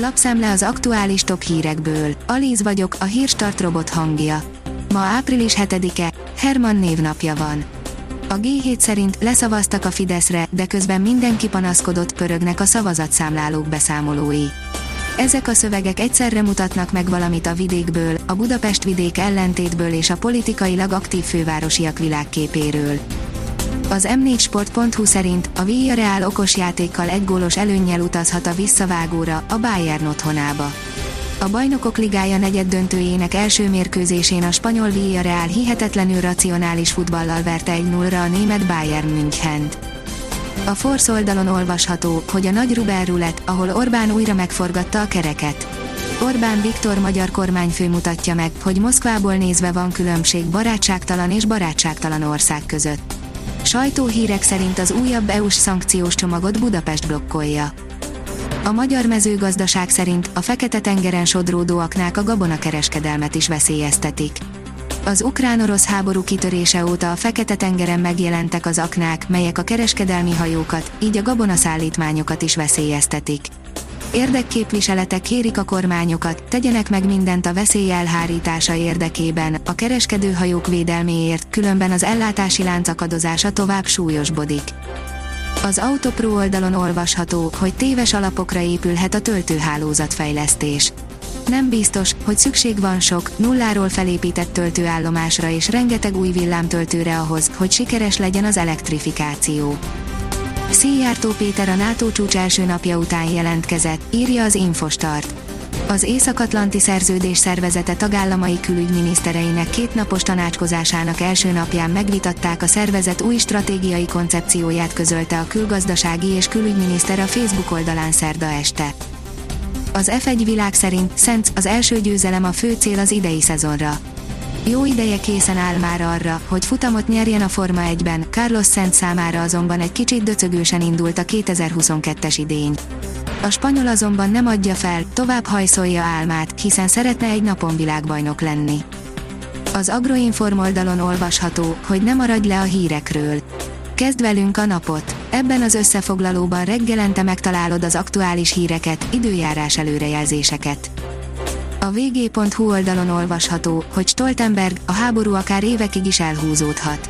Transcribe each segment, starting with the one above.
Lapszemle az aktuális top hírekből. Alíz vagyok, a hírstart robot hangja. Ma április 7-e, Herman névnapja van. A G7 szerint leszavaztak a Fideszre, de közben mindenki panaszkodott, pörögnek a szavazatszámlálók beszámolói. Ezek a szövegek egyszerre mutatnak meg valamit a vidékből, a Budapest vidék ellentétből és a politikailag aktív fővárosiak világképéről. Az m4sport.hu szerint a Villarreal okos játékkal egy gólos előnnyel utazhat a visszavágóra, a Bayern otthonába. A Bajnokok Ligája negyed döntőjének első mérkőzésén a spanyol Villarreal hihetetlenül racionális futballal verte egy 0 a német Bayern Münchent. A Force oldalon olvasható, hogy a nagy Rubel Rulet, ahol Orbán újra megforgatta a kereket. Orbán Viktor magyar kormányfő mutatja meg, hogy Moszkvából nézve van különbség barátságtalan és barátságtalan ország között. Sajtóhírek szerint az újabb EU-s szankciós csomagot Budapest blokkolja. A magyar mezőgazdaság szerint a Fekete-tengeren sodródó aknák a gabonakereskedelmet is veszélyeztetik. Az ukrán-orosz háború kitörése óta a Fekete-tengeren megjelentek az aknák, melyek a kereskedelmi hajókat, így a gabonaszállítmányokat is veszélyeztetik. Érdekképviseletek kérik a kormányokat, tegyenek meg mindent a veszély elhárítása érdekében, a kereskedőhajók védelméért, különben az ellátási lánc akadozása tovább súlyosbodik. Az Autopro oldalon olvasható, hogy téves alapokra épülhet a töltőhálózatfejlesztés. Nem biztos, hogy szükség van sok, nulláról felépített töltőállomásra és rengeteg új villámtöltőre ahhoz, hogy sikeres legyen az elektrifikáció. Szijjártó Péter a NATO csúcs első napja után jelentkezett, írja az Infostart. Az Észak-Atlanti Szerződés Szervezete tagállamai külügyminisztereinek kétnapos tanácskozásának első napján megvitatták a szervezet új stratégiai koncepcióját közölte a külgazdasági és külügyminiszter a Facebook oldalán szerda este. Az F1 világ szerint Szent az első győzelem a fő cél az idei szezonra. Jó ideje készen áll már arra, hogy futamot nyerjen a Forma 1-ben, Carlos Szent számára azonban egy kicsit döcögősen indult a 2022-es idény. A spanyol azonban nem adja fel, tovább hajszolja álmát, hiszen szeretne egy napon világbajnok lenni. Az Agroinform oldalon olvasható, hogy nem maradj le a hírekről. Kezd velünk a napot! Ebben az összefoglalóban reggelente megtalálod az aktuális híreket, időjárás előrejelzéseket. A vg.hu oldalon olvasható, hogy Stoltenberg, a háború akár évekig is elhúzódhat.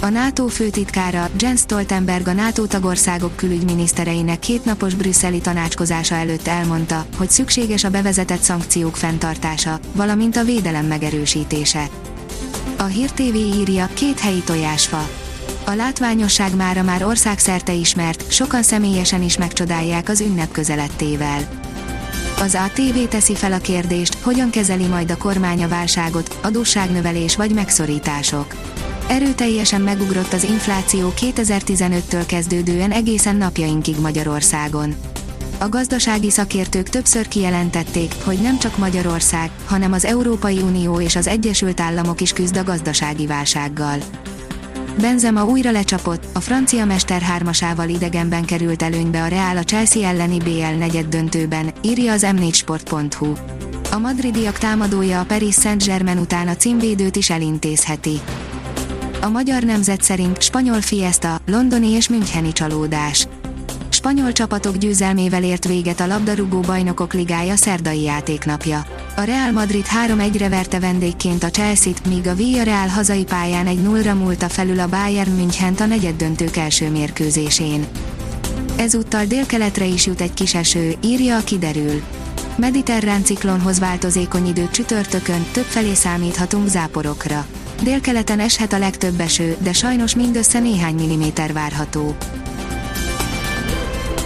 A NATO főtitkára, Jens Stoltenberg a NATO tagországok külügyminisztereinek kétnapos brüsszeli tanácskozása előtt elmondta, hogy szükséges a bevezetett szankciók fenntartása, valamint a védelem megerősítése. A Hír TV írja, két helyi tojásfa. A látványosság mára már országszerte ismert, sokan személyesen is megcsodálják az ünnep közelettével. Az ATV teszi fel a kérdést, hogyan kezeli majd a kormány a válságot, adósságnövelés vagy megszorítások. Erőteljesen megugrott az infláció 2015-től kezdődően egészen napjainkig Magyarországon. A gazdasági szakértők többször kijelentették, hogy nem csak Magyarország, hanem az Európai Unió és az Egyesült Államok is küzd a gazdasági válsággal. Benzema újra lecsapott, a francia mester hármasával idegenben került előnybe a Real a Chelsea elleni BL negyed döntőben, írja az m4sport.hu. A madridiak támadója a Paris Saint-Germain után a címvédőt is elintézheti. A magyar nemzet szerint spanyol fiesta, londoni és müncheni csalódás. Spanyol csapatok győzelmével ért véget a labdarúgó bajnokok ligája szerdai játéknapja. A Real Madrid 3-1-re verte vendégként a Chelsea-t, míg a Villarreal hazai pályán egy 0-ra múlta felül a Bayern Münchent a negyeddöntők első mérkőzésén. Ezúttal délkeletre is jut egy kis eső, írja a kiderül. Mediterrán ciklonhoz változékony időt csütörtökön, többfelé számíthatunk záporokra. Délkeleten eshet a legtöbb eső, de sajnos mindössze néhány milliméter várható.